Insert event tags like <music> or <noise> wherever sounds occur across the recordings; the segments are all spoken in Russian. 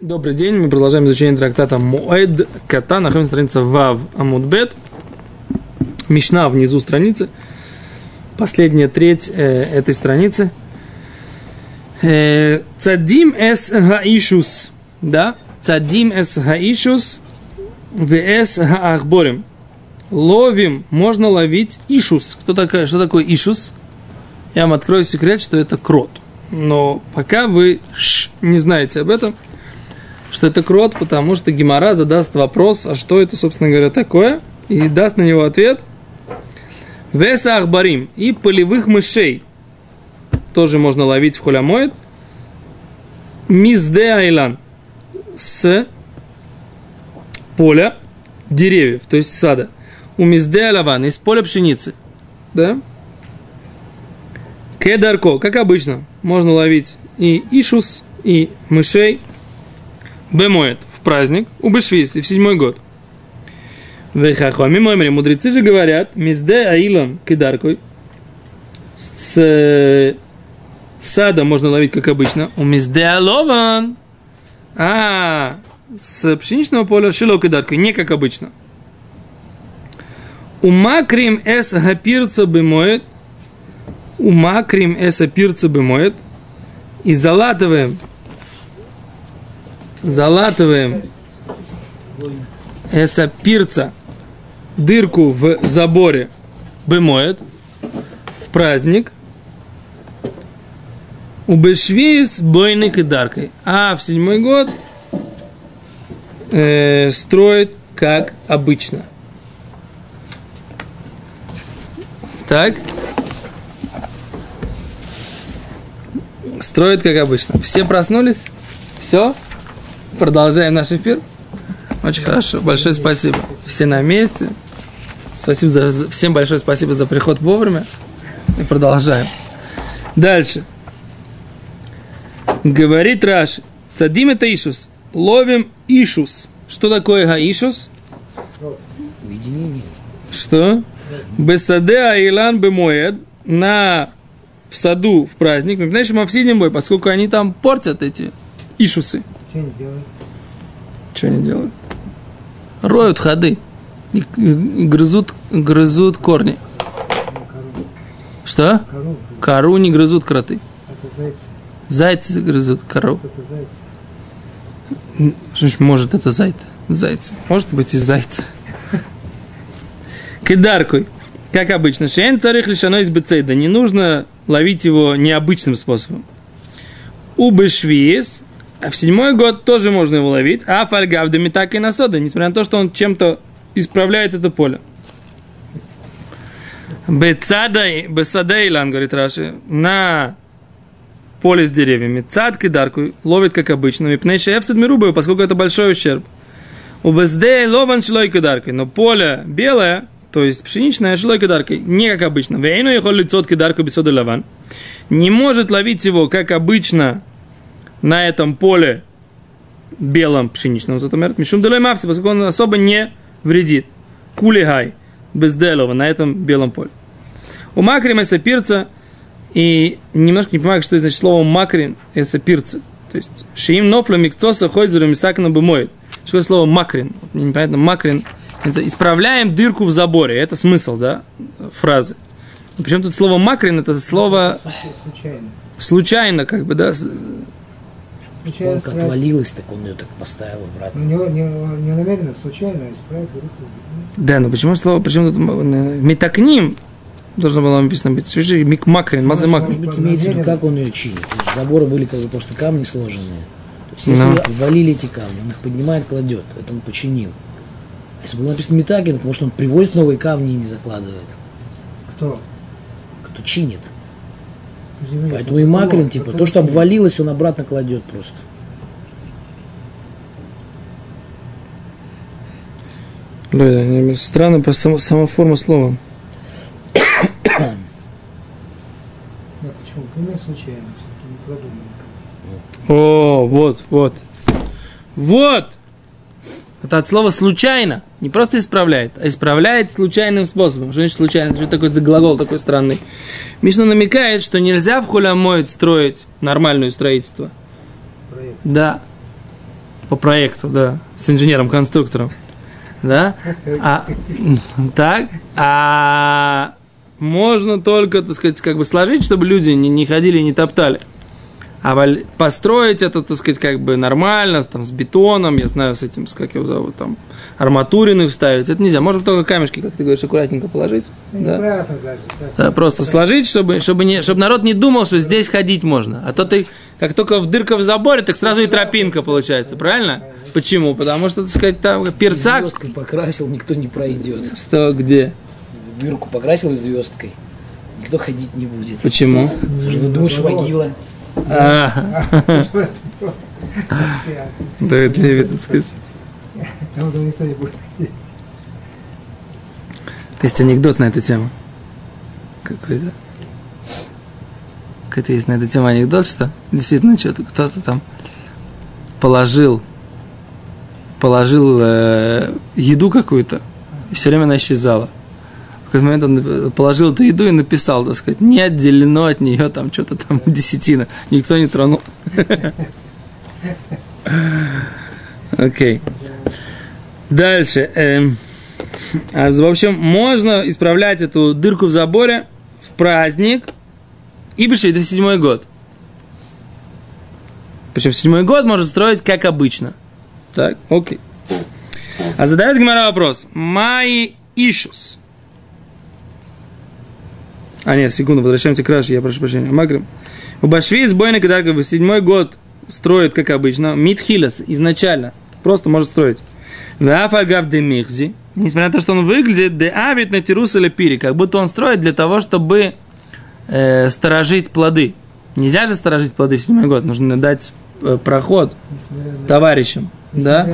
Добрый день, мы продолжаем изучение трактата Муэд Ката, находимся на странице Вав Амудбет, Мишна внизу страницы, последняя треть э, этой страницы. Э, цадим эс гаишус, да, цадим эс гаишус, вс гаахборим. Ловим, можно ловить ишус. Кто такая, что такое ишус? Я вам открою секрет, что это крот. Но пока вы ш, не знаете об этом – что это крот, потому что Гимара задаст вопрос, а что это, собственно говоря, такое, и даст на него ответ. Веса Ахбарим и полевых мышей тоже можно ловить в холямоид. Мизде Айлан с поля деревьев, то есть сада. У Мизде Алаван из поля пшеницы. Да? Кедарко, как обычно, можно ловить и ишус, и мышей – Бемоет в праздник, у Бешвис, в седьмой год. Вехахоми моймери, мудрецы же говорят, мизде аилон кидаркой, с сада можно ловить, как обычно, у мизде алован, а с пшеничного поля шило кидаркой, не как обычно. У макрим эс гапирца бемоет, у макрим эс апирца бемоет, и залатываем залатываем эса пирца дырку в заборе бымоет в праздник у Бешвиз бойник и даркой. А в седьмой год э, строит как обычно. Так. Строит как обычно. Все проснулись? Все? Продолжаем наш эфир. Очень хорошо. Большое спасибо. Все на месте. Спасибо за, всем большое спасибо за приход вовремя. И продолжаем. Дальше. Говорит Раш. Цадим это Ишус. Ловим Ишус. Что такое Гаишус? Объединение. Что? Бесаде Айлан Бемоед на в саду в праздник. Знаешь, Мавсидим бой, поскольку они там портят эти Ишусы. Что они делают? Что они делают? Роют ходы. И грызут, грызут корни. Кору. Что? Кору. Кору не грызут кроты. Это зайцы. Зайцы грызут кору. Вот это зайцы. Что ж, может это зайцы? Зайцы. Может быть и зайцы. Кидаркой. Как обычно. Шейн царих лишано из бецейда. Не нужно ловить его необычным способом. У бешвиес. А в седьмой год тоже можно его ловить. А фальгавдами так и на сода. Несмотря на то, что он чем-то исправляет это поле. Бецадай, бесадейлан, говорит Раши, на поле с деревьями. Цад кидарку ловит, как обычно. Мипнейши эфсид мирубаю, поскольку это большой ущерб. У бездей лован шлой кидаркой. Но поле белое, то есть пшеничное, шлой кидаркой, не как обычно. Вейну ехал лицо кидарку бесода лаван. Не может ловить его, как обычно, на этом поле белом пшеничном затомерт. Мишум делой мавси, поскольку он особо не вредит. Кулигай, безделова, на этом белом поле. У макрим это пирца, и немножко не понимаю, что значит слово макрин, это пирца. То есть, шиим нофла микцоса хойзеру мисакна бы моет. Что это слово макрин? Мне непонятно, макрин. Это исправляем дырку в заборе. Это смысл, да, фразы. Причем тут слово макрин, это слово Случайно. случайно, как бы, да, Случайно Палка исправить. отвалилась, так он ее так поставил обратно. У него не, не намеренно, случайно исправить руку. Да, но почему слово, почему тут м- метакним должно было написано быть? Слушай, мик макрин, мазы макрин. Может быть, имеется в виду, как он ее чинит. Заборы были как бы просто камни сложенные. То есть, если Ну. обвалили эти камни, он их поднимает, кладет. Это он починил. А если было написано Метакин, то может он привозит новые камни и не закладывает. Кто? Кто чинит. Земля. Поэтому и Макрин, типа, то, что обвалилось, он обратно кладет просто. Бля, не- странно просто сама, сама форма слова. <coughs> Да, почему? Именно случайно, все-таки не продумано. О, вот, вот. Вот! Это от слова случайно. Не просто исправляет, а исправляет случайным способом. Что значит случайно? Что такое за глагол такой странный? Мишна намекает, что нельзя в хулямоид строить нормальное строительство. Проект. Да. по проекту, да, с инженером-конструктором. Да? А, так, а можно только, так сказать, как бы сложить, чтобы люди не, не ходили и не топтали. А построить это, так сказать, как бы нормально, там, с бетоном, я знаю, с этим, с как его зовут, там, арматурины вставить, это нельзя. Можно только камешки, как ты говоришь, аккуратненько положить. Да, Да. даже. так. Да, просто сложить, чтобы, чтобы, не, чтобы народ не думал, что здесь ходить можно. А то ты, как только в дырка в заборе, так сразу и тропинка получается, правильно? Почему? Потому что, так сказать, там перцак... Звездкой покрасил, никто не пройдет. Что, где? В дырку покрасил звездкой. Никто ходить не будет. Почему? Потому что вы думаешь, могила. Давид Леви, так сказать. Никто не будет. Есть анекдот на эту тему. Какой-то. Какой-то есть на эту тему анекдот, что действительно что-то кто-то там положил положил э, еду какую-то, и все время она исчезала. В какой-то момент он положил эту еду и написал, так сказать, не отделено от нее там что-то там <laughs> десятина. Никто не тронул. <laughs> Окей. Дальше. эм, а, в общем, можно исправлять эту дырку в заборе в праздник и беши, это седьмой год. Причем седьмой год можно строить как обычно. Так, окей. А задает Гимара вопрос. Мои ишус. А нет, секунду, возвращаемся к Раши, я прошу прощения. Магрим. У Башви из Бойна в седьмой год строит, как обычно, Митхилас изначально. Просто может строить. Вафагав де Михзи. Несмотря на то, что он выглядит, де авит на тирус или пири, как будто он строит для того, чтобы э, сторожить плоды. Нельзя же сторожить плоды в седьмой год, нужно дать э, проход товарищам. Да?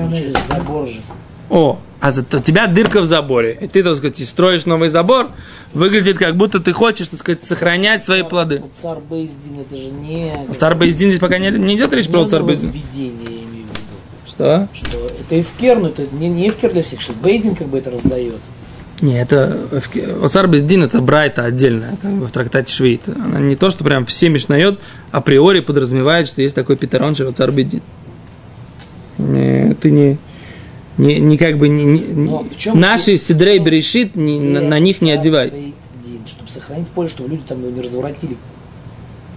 забор же. О, а за, у тебя дырка в заборе, и ты, так сказать, строишь новый забор, выглядит как будто ты хочешь, так сказать, сохранять свои плоды. Вот Цар Бейздин, это же не... Царь Бейздин здесь пока не, не идет речь про не царь Бейздин. нововведение, я имею в виду. Что? Что это эфкер, но это не, не эфкер для всех, что Бейздин как бы это раздает. Не, это Оцар Бездин это брайта отдельная, как бы в трактате Швейта. Она не то, что прям все мишнает, априори подразумевает, что есть такой Петерон, что Оцар Бездин. Не, ты не, не, не как бы не, не- наши Сидрей Берешит не- на, на них не. Бейздин, чтобы сохранить поле, чтобы люди там его не разворотили.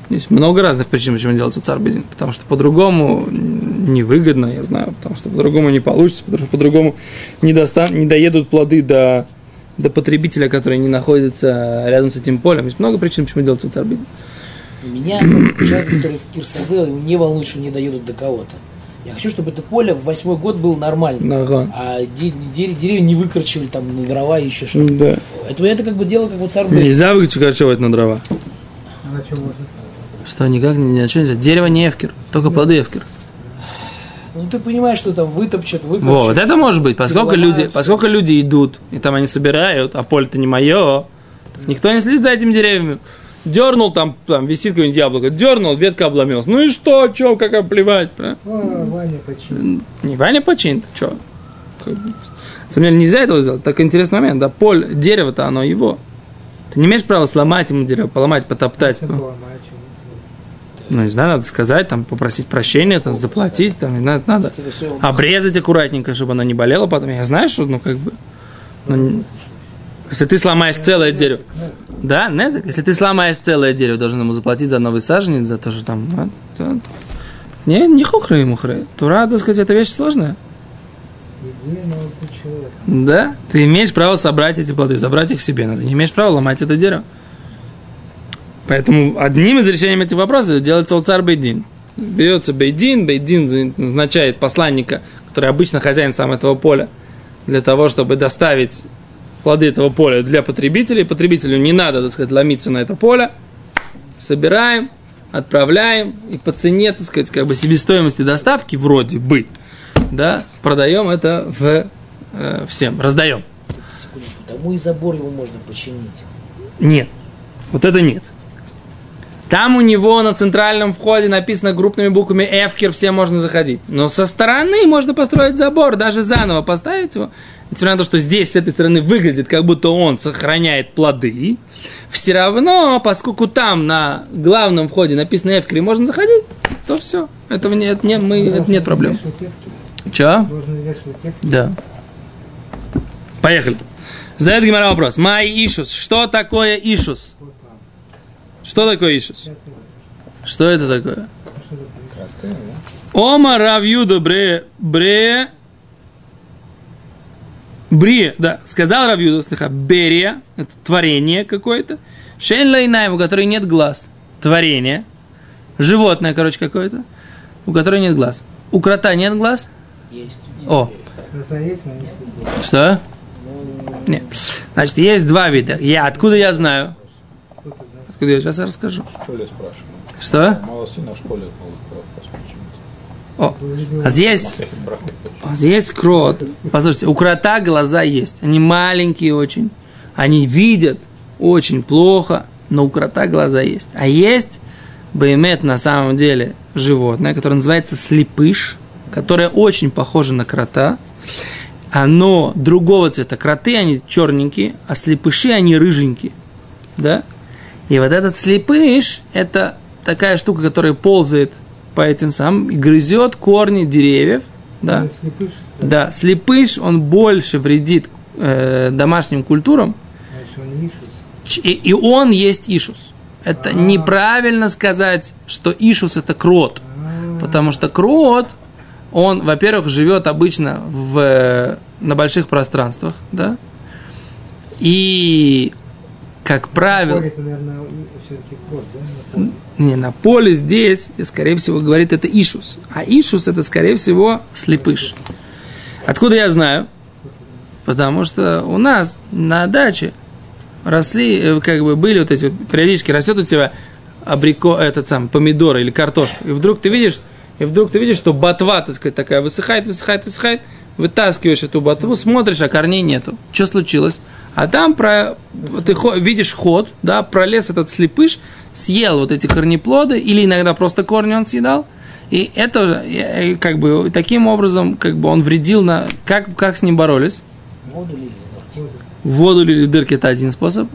Есть много разных причин, почему делается царь Бездин. Потому что по-другому невыгодно, я знаю, потому что по-другому не получится, потому что по-другому не, достан- не доедут плоды до, до потребителя, который не находится рядом с этим полем. Есть много причин, почему делается царь Бездин. Меня, человек, который в Кирсаде, его не волнует, что не доедут до кого-то. Я хочу, чтобы это поле в восьмой год было нормально. Ага. А де- де- деревья не выкорчивали там на дрова и еще что-то. Да. Это, это как бы дело, как вот царь. Нельзя выкорчевать на дрова. А на чем можно? Что, никак ни, ни на что нельзя. Дерево не эвкер, только плоды эвкер. Ну ты понимаешь, что там вытопчат, выкорчат. Вот, это может быть. Поскольку люди, поскольку люди идут, и там они собирают, а поле-то не мое, никто не следит за этими деревьями. Дернул там, там висит какое-нибудь яблоко, дернул, ветка обломилась. Ну и что, что, как плевать, правильно? О, Ваня починил. Не Ваня почин, что? На самом деле нельзя этого сделать. Такой интересный момент, да, поле, дерево-то оно его. Ты не имеешь права сломать ему дерево, поломать, потоптать. А чего? Ну, не знаю, надо сказать, там, попросить прощения, там, заплатить, там, не знаю, надо обрезать аккуратненько, чтобы оно не болело потом. Я знаю, что, ну, как бы, ну, если ты сломаешь целое дерево, да, Незак, если ты сломаешь целое дерево, должен ему заплатить за новый саженец, за то, что там, не, не хухры ему хры. Тура, так сказать, это вещь сложная. Да, ты имеешь право собрать эти плоды, забрать их себе, ты не имеешь права ломать это дерево. Поэтому одним из решений этих вопросов делается Олцар Бейдин. Берется Бейдин, Бейдин назначает посланника, который обычно хозяин сам этого поля, для того, чтобы доставить плоды этого поля для потребителей. Потребителю не надо, так сказать, ломиться на это поле. Собираем, отправляем, и по цене, так сказать, как бы себестоимости доставки вроде бы, да, продаем это в, э, всем, раздаем. секунду. Потому и забор его можно починить. Нет. Вот это нет. Там у него на центральном входе написано крупными буквами Эфкер, все можно заходить. Но со стороны можно построить забор, даже заново поставить его. Несмотря на то, что здесь с этой стороны выглядит, как будто он сохраняет плоды, все равно, поскольку там на главном входе написано Эфкер и можно заходить, то все. Этого нет, нет, мы, это нет проблем. Че? Да. Поехали. Задает Гимара вопрос. Май Ишус. Что такое Ишус? там. Что такое раз. Что это такое? Что это? Ома Равьюда Бре... Бре... Бри, да, сказал Равьюда, слыха, Берия, это творение какое-то. Шейн Лайнаем, у которой нет глаз. Творение. Животное, короче, какое-то, у которой нет глаз. У крота нет глаз? Есть. О, Глаза есть, но не слепые. что? Нет. Значит, есть два вида. Я, откуда я знаю? Откуда я сейчас расскажу. В школе спрашиваю. Что? Мало сына в школе. О, Был видео- а здесь А Здесь крот. Послушайте, у крота глаза есть. Они маленькие очень. Они видят очень плохо, но у крота глаза есть. А есть баймет на самом деле животное, которое называется слепыш, которое очень похоже на крота. Оно другого цвета. Кроты, они черненькие, а слепыши, они рыженькие. Да? И вот этот слепыш, это такая штука, которая ползает по этим самым и грызет корни деревьев. Да? Не слепышь, Да, слепыш, он больше вредит э, домашним культурам, значит, он не ишус. ч- и, и он есть ишус. Это неправильно сказать, что ишус это крот, потому что крот, он, во-первых, живет обычно в, э, на больших пространствах, да, и, как правило, Поле это, наверное, все-таки крот, да? на поле. не, на поле здесь, скорее всего, говорит это ишус, а ишус это, скорее всего, слепыш. Откуда я знаю? Потому что у нас на даче росли, э, как бы были вот эти, вот, периодически растет у тебя абрико, этот сам, помидор или картошка. И вдруг ты видишь, и вдруг ты видишь, что ботва, так сказать, такая высыхает, высыхает, высыхает, вытаскиваешь эту ботву, смотришь, а корней нету. Что случилось? А там про, ты хо- видишь ход, да, пролез этот слепыш, съел вот эти корнеплоды, или иногда просто корни он съедал, и это как бы таким образом как бы он вредил на... Как, как с ним боролись? Воду лили. В воду лили в дырки, это один способ.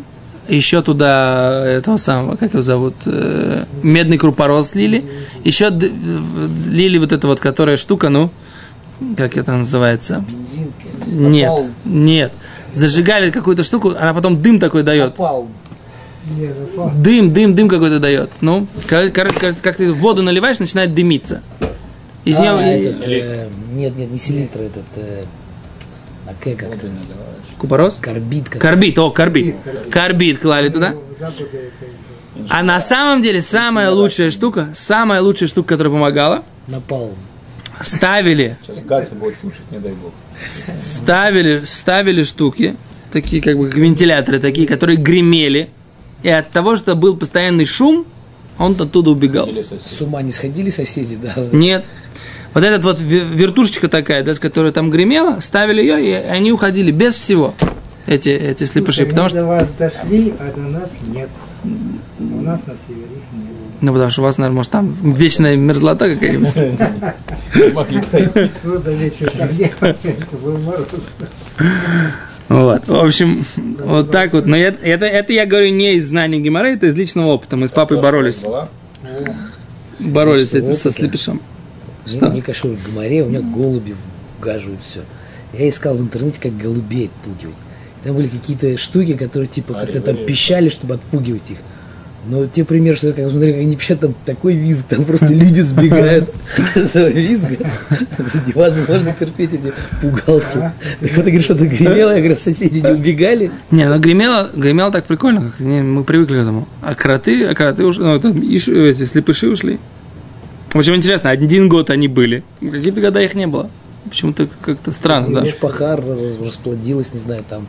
Еще туда этого самого, как его зовут, э, медный крупорос лили. Еще лили вот это вот, которая штука, ну, как это называется? Бензин. Нет, нет. Зажигали какую-то штуку, она потом дым такой дает. Напал. Дым, дым, дым какой-то дает. Ну, кор- кор- кор- как ты воду наливаешь, начинает дымиться. Из А, него... этот, э, нет, нет, не селитра, этот, э, на К как-то. Купорос? Карбид. как- Карбид, о, карбид. Карбид клали туда. Это А на самом деле самая лучшая штука, самая лучшая штука, которая помогала, Напалм. Ставили, будут слушать, не дай бог. ставили, ставили штуки, такие как бы вентиляторы, такие, которые гремели, и от того, что был постоянный шум, он оттуда убегал. С соседи. ума не сходили соседи, да? Нет. Вот этот вот ве- вертушечка такая, да, с которой там гремела, ставили ее, и они уходили без всего, эти, эти слепыши. Слушай, Потому что, до вас дошли, а до нас нет. У нас на севере их не было. Ну, потому что у вас, наверное, может, там вечная мерзлота какая-нибудь. Не <laughs> могли пройти. Ну, был мороз. Вот, в общем, вот так вот. Но я- это, это я говорю не из знаний Гимара, это из личного опыта. Мы с папой боролись, Была? боролись с этим, со слепешом. Что? не кашур в гамаре, у меня голуби угаживают все. Я искал в интернете, как голубей отпугивать. Там были какие-то штуки, которые типа как-то там пищали, чтобы отпугивать их. Но те пример, что как смотри, как они пищат, там такой визг, там просто люди сбегают <laughs> этого визга. Невозможно терпеть эти пугалки. Так вот, я говорю, что-то гремело, я говорю, соседи не убегали. Не, ну гремело, гремело так прикольно, как мы привыкли к этому. А кроты, а кроты ушли, ну, там, эти слепыши ушли. В общем, интересно, один год они были, какие-то года их не было. Почему-то как-то странно, да. Шпахар раз- расплодилась, не знаю, там,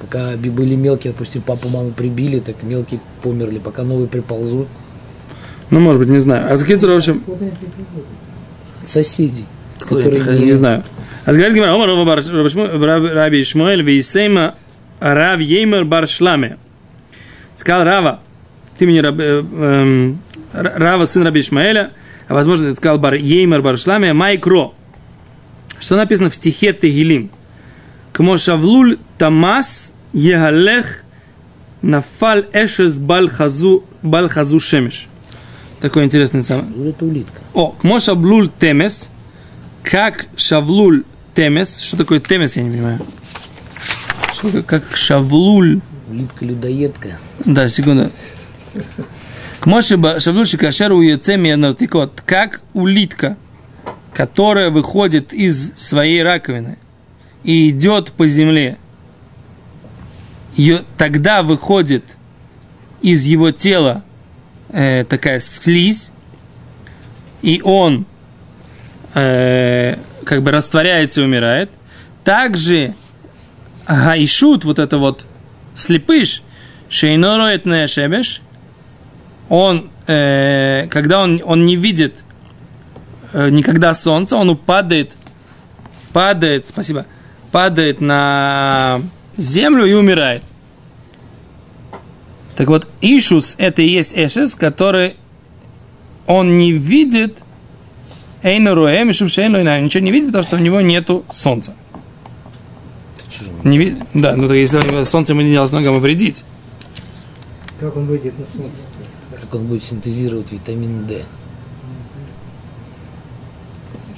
пока были мелкие, допустим, папу, маму прибили, так мелкие померли, пока новые приползут. Ну, может быть, не знаю. А с в общем? Соседи, которые приходил, не знаю. А Раб- Раби Шмуэль, Вейсейма Рав Еймер Баршламе. Сказал Рава, ты мне Раб- э, эм, Рава, сын Раби Ишмаэля, а возможно, сказал Бар Еймер Баршламе, Майкро. Что написано в стихе Тегилим? Кмошавлуль тамас егалех нафаль эшес бальхазу, бальхазу шемеш. Такое интересное самое. Шавлуль ну, это улитка. О, кмошавлуль темес. Как шавлуль темес. Что такое темес, я не понимаю. Что, как шавлуль. Улитка-людоедка. Да, секунда. Кмоши шавлульщик ашеру яцеми нартикот. Как улитка, которая выходит из своей раковины – и идет по земле. Ее, тогда выходит из его тела э, такая слизь, и он э, как бы растворяется и умирает. Также Гайшут, вот это вот слепыш, шейнороет шебеш, он, э, когда он, он не видит э, никогда солнца, он падает, падает, спасибо, падает на землю и умирает. Так вот, Ишус это и есть Эшес, который он не видит Эйна Руэм, ничего не видит, потому что у него нету солнца. Не видит? Да, ну так если у него солнце ему не делалось ногам вредить. Как он выйдет на солнце? Как он будет синтезировать витамин D.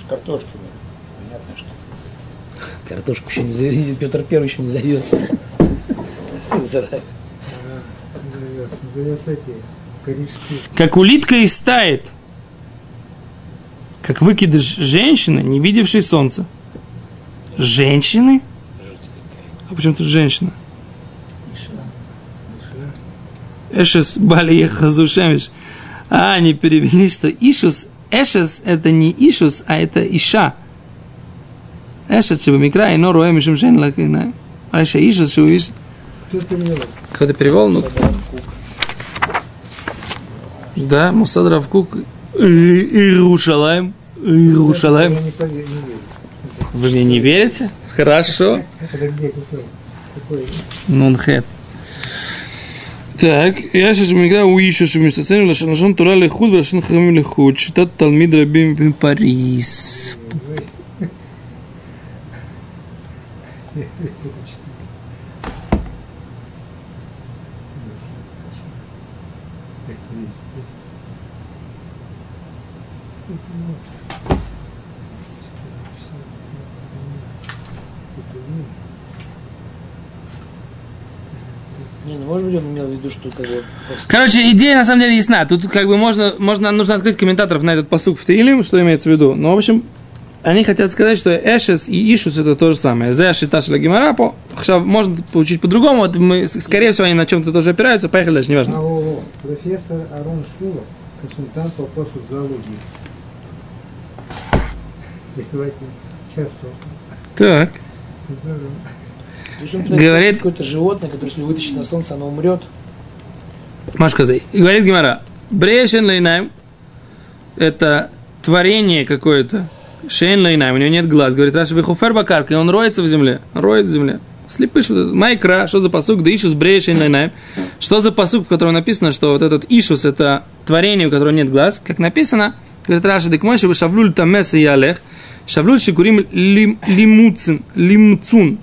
Картошки. Картошку еще не завез. Петр Первый еще не завез. Завез, эти корешки. Как улитка истает. Как выкидыш женщины, не видевшей солнца. Женщины? А почему тут женщина? Эшес Бали Ехазушемиш. А, они перевели, что Ишус, Эшес это не Ишус, а это Иша. Эшет Шибамикра и Нору Эмишем Шен Лакина. А еще Ишус, что Иш. Кто перевел? Кто-то перевел, ну, да, Мусад Равкук, не верю. Вы мне не верите? Хорошо. Нунхет. Так, я сейчас мигра у Иша, лашон лашон тура лехуд, лашон хамим лехуд. Читат Талмид Рабим Парис. Не, ну может быть он имел в виду, что как бы... Короче, идея на самом деле ясна. Тут как бы можно, можно нужно открыть комментаторов на этот посук в Таилим, что имеется в виду. Но, в общем, они хотят сказать, что Эшес и Ишус это то же самое. Зе Шита Шла Гимара, по- хотя можно получить по-другому. Вот мы, скорее всего, они на чем-то тоже опираются. Поехали дальше, неважно. А, о, о, профессор Арон Шулов, консультант по вопросам зоологии. Так. Здорово. То есть он Говорит- какое-то животное, которое если вытащить на солнце, оно умрет. Машка. Говорит Гимара. Брешен лейнайм. Это творение какое-то. Шейн лейнайм. У него нет глаз. Говорит, Раши Бехуфер Бакарка. И он роется в земле. Роет в земле. Слепыш. Майкра. Что за посук? Да Ишус Брешен лейнайм. Что за посук, в котором написано, что вот этот Ишус это творение, у которого нет глаз. Как написано, говорит Раши Декмойши, вы шавлюль тамеса и алех. Шавлюль шикурим лим- лимуцин. Лимцун.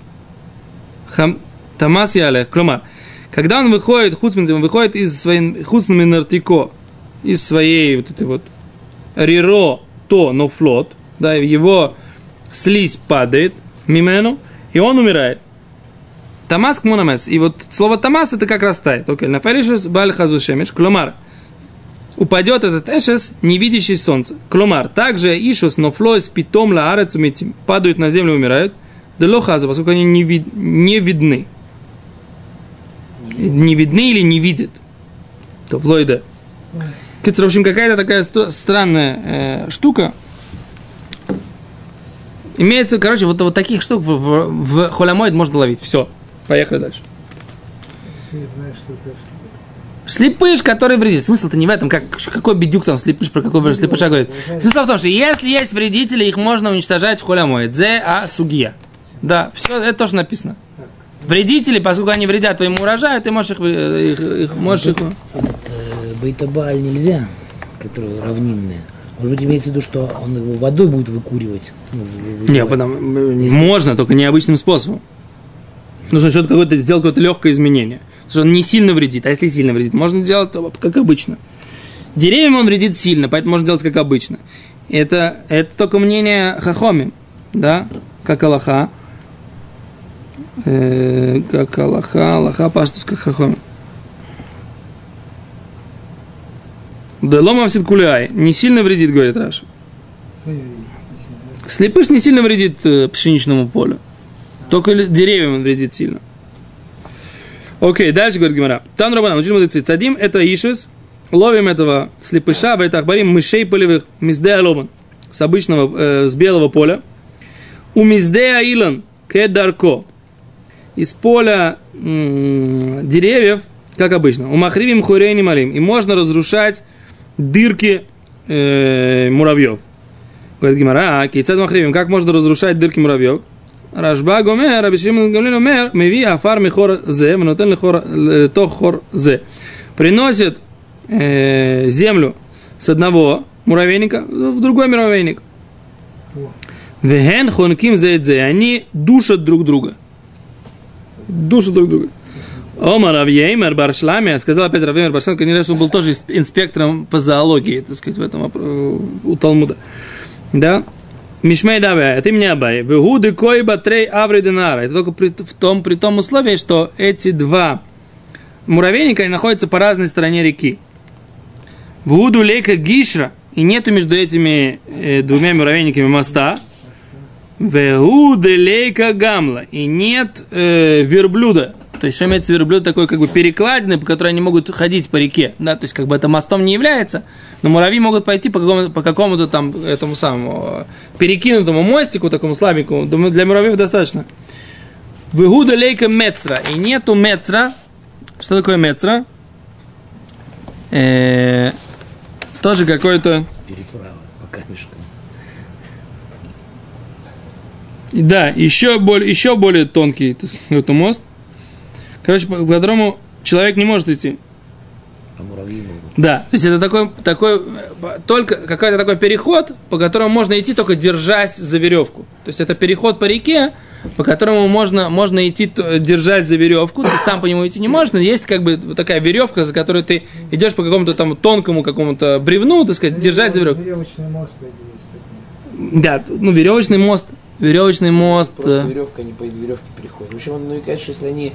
Хам, Тамас Ялех. Кломар, когда он выходит, хуцмин, он выходит из своей хуцнами нартико, из своей вот этой вот риро, то, но флот, да, его слизь падает мимену, и он умирает. Тамас кмонамес. И вот слово тамас это как раз тает. Окей, на фаришес баль хазу шемеш. Кломар. Упадет этот эшес, не видящий солнце. Кломар. Также ишус, но флоис, питом, ла арец, умитим. Падают на землю, умирают. Делохаза, поскольку они не, вид- не видны. Не видны или не видят. То флойда. В общем, какая-то такая стра- странная э, штука. Имеется, короче, вот, вот таких штук в, в, в холямоид можно ловить. Все. Поехали дальше. Ты знаешь, что это Слепыш, который вредит. Смысл-то не в этом, как, какой бедюк там слепыш, про какой слепыша говорит. Смысл в том, что если есть вредители, их можно уничтожать в холямое. Дзе а сугия. Да, все, это тоже написано. Вредители, поскольку они вредят твоему урожаю, ты можешь их, их, их- можешь их... Этот э, бейтабааль нельзя, который равнинный. Может быть, имеется в виду, что он его водой будет выкуривать. Ну, вы- Не, потому, э, можно, только необычным способом. Нужно что-то какое-то, сделать какое-то легкое изменение. Потому что он не сильно вредит. А если сильно вредит, можно делать то, как обычно. Деревьям он вредит сильно, поэтому можно делать как обычно. Это, это только мнение Хахоми, да, как Аллаха. Э, как Аллаха, Аллаха паштус как Хахоми. Да лома куляй, не сильно вредит, говорит Раша. Слепыш не сильно вредит э, пшеничному полю. Только деревьям он вредит сильно. Окей, дальше говорит Гимара. Тан Рабанам, учили мудрецы. Цадим это Ишус, ловим этого слепыша, в этих барим мышей полевых, мизде аломан, с обычного, э, с белого поля. У мизде аилан, кедарко, из поля м, деревьев, как обычно. У махривим хурейни малим. И можно разрушать дырки э, муравьев. Говорит Гимара, а кейцад махривим, как можно разрушать дырки муравьев? Рашба гомер, Раби Шимон Гамлин омер, меви афар михор зе, мнотен лихор, э, тох хор зе. Приносит э, землю с одного муравейника в другой муравейник. Веген хонким зе зе, они душат друг друга. Душат друг друга. Омар Авьеймер Баршлами, сказал опять Равьеймер Баршлами, конечно, он был тоже инспектором по зоологии, так сказать, в этом у Талмуда. Да? Мишмей Давай, ты меня Абай. Вегуды койба трей аври динара. Это только при, в том, при том условии, что эти два муравейника находятся по разной стороне реки. Вуду лейка гишра, и нету между этими э, двумя муравейниками моста. Веуды лейка гамла, и нет э, верблюда. То есть, что имеется в виду верблюд такой как бы перекладины, по которой они могут ходить по реке. Да, то есть, как бы это мостом не является, но муравьи могут пойти по какому-то, по какому-то там этому самому э, перекинутому мостику, такому слабенькому. Думаю, для муравьев достаточно. Выгуда лейка мецра. И нету мецра. Что такое мецра? Э, тоже какой-то... Переправа по камешкам. Да, еще более, еще более тонкий так сказать, мост. Короче, по по которому человек не может идти. А муравьи могут. Да, то есть это такой, такой только какой-то такой переход, по которому можно идти только держась за веревку. То есть это переход по реке, по которому можно, можно идти, держась за веревку. Ты сам по нему идти не можешь, но есть как бы вот такая веревка, за которой ты идешь по какому-то там тонкому какому-то бревну, так сказать, держать за веревку. Веревочный мост, по идее, есть такой. Да, ну веревочный мост, веревочный мост. Просто э, веревка, они по веревке переходят. В общем, он намекает, что если они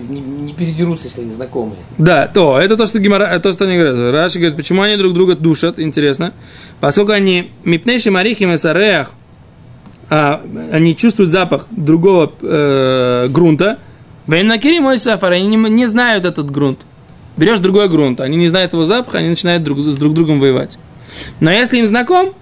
не, передерутся, если они знакомые. Да, то, это то, что Гимара, то, что они говорят. Раши говорит, почему они друг друга душат, интересно. Поскольку они мипнейши марихим и сареях, а, они чувствуют запах другого э, грунта, Вейнакири мой сафар, они не, не знают этот грунт. Берешь другой грунт, они не знают его запаха, они начинают друг, с друг другом воевать. Но если им знаком,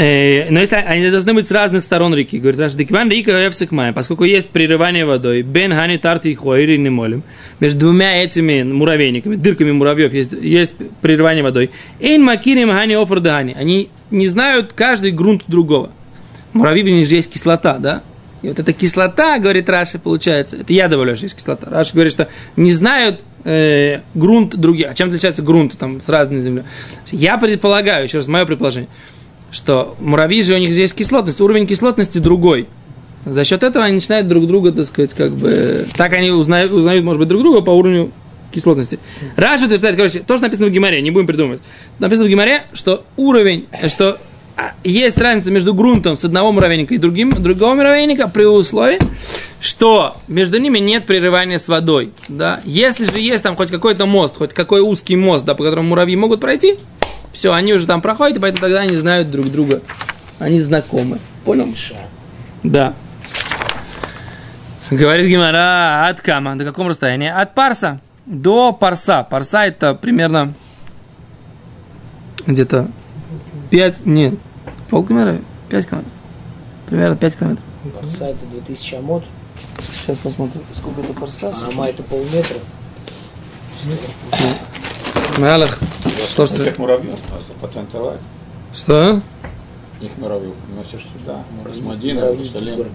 Э, но если они должны быть с разных сторон реки, говорит Раши, Дикван Рика Май, поскольку есть прерывание водой, Бен Хани Тарти Хойри не молим, между двумя этими муравейниками, дырками муравьев есть, есть прерывание водой. Эйн Макирим Хани Офр они не знают каждый грунт другого. Муравьи, в них же есть кислота, да? И вот эта кислота, говорит Раши, получается, это я добавляю, что есть кислота. Раши говорит, что не знают э, грунт других. А чем отличается грунт там с разной землей? Я предполагаю, еще раз, мое предположение, что муравьи же у них есть кислотность, уровень кислотности другой. За счет этого они начинают друг друга, так сказать, как бы... Так они узнают, узнают может быть, друг друга по уровню кислотности. Раши утверждает, короче, то, что написано в Гимаре, не будем придумывать. Написано в Гимаре, что уровень, что есть разница между грунтом с одного муравейника и другим, другого муравейника при условии, что между ними нет прерывания с водой. Да? Если же есть там хоть какой-то мост, хоть какой узкий мост, да, по которому муравьи могут пройти, все, они уже там проходят, и поэтому тогда они знают друг друга. Они знакомы. Понял? Да. Говорит Гимара, от кама, до каком расстоянии? От парса до парса. Парса это примерно где-то 5, нет, полкилометра, 5 километров. Примерно 5 километров. Парса это 2000 амод, Сейчас посмотрим, сколько это парса. а ама это полметра. Малых. Что, что? Этих муравьев надо запатентовать. Что? Их муравьев носишь сюда. С Мадина, Иерусалим.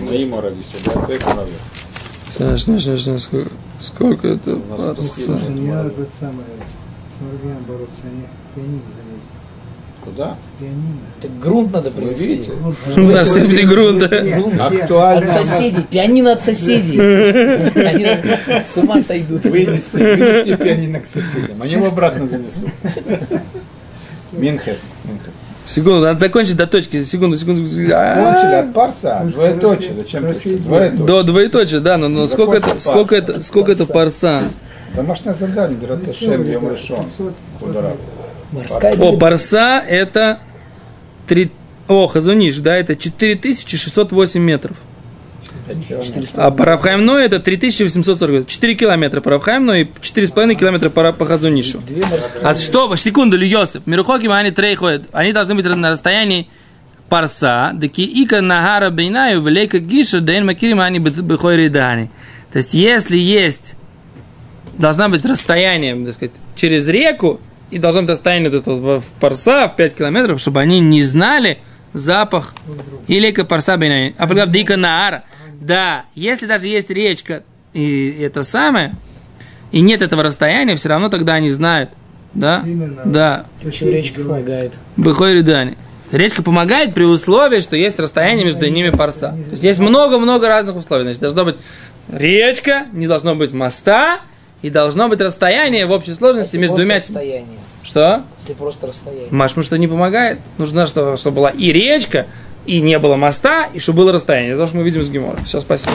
Мои муравьи сюда, а их муравьев. Знаешь, знаешь, знаешь, знаешь, сколько, сколько это парса? Не надо тот самый с муравьями бороться, они пианино залезли. Куда? Пианино. Так грунт надо Вы привезти. видите? У нас среди грунта. Актуально. От соседей, пианино от соседей. Они с ума сойдут. Вынести, вынести пианино к соседям. Они его обратно занесут. Минхес. Минхес. Секунду, надо закончить до точки. Секунду, секунду. Кончили А, от парса. Двоеточие. Зачем? Двоеточие. До двоеточия, да, но, но сколько это, сколько это, сколько это парса? Домашнее задание. Бератешем, Йом Решон. Морская О, парса это три... О, Хазуниш, да, это 4608 метров. А Парабхаймной это 3840. 4 километра Парабхаймной и 4,5 километра по, по Хазунишу. А что, секунду, Йосиф, Мирухоким они трейходят, они должны быть на расстоянии парса, таки ика нагара бейнаю, велика гиша, дейн макирим они бихой ридани. То есть, если есть, должна быть расстояние, так сказать, через реку, и должно быть расстояние вот это вот в парса, в 5 километров, чтобы они не знали запах или парса бейнаю. А когда дика наара, да, если даже есть речка, и это самое, и нет этого расстояния, все равно тогда они знают, да? Именно. Да. Чем речка помогает. Быхой Ридани. Речка помогает при условии, что есть расстояние между ними парса. То есть есть много-много разных условий. Значит, должно быть речка, не должно быть моста, и должно быть расстояние в общей сложности Если между двумя... расстояние. Что? Если просто расстояние. Маш, что не помогает. Нужно, чтобы, чтобы была и речка, и не было моста, и чтобы было расстояние. Это то, что мы видим с Гемора. Все, спасибо.